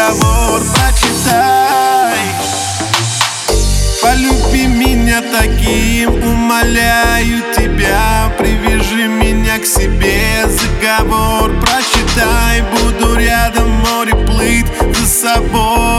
договор прочитай. Полюби меня таким, умоляю тебя Привяжи меня к себе, заговор прочитай Буду рядом, море плыть за собой.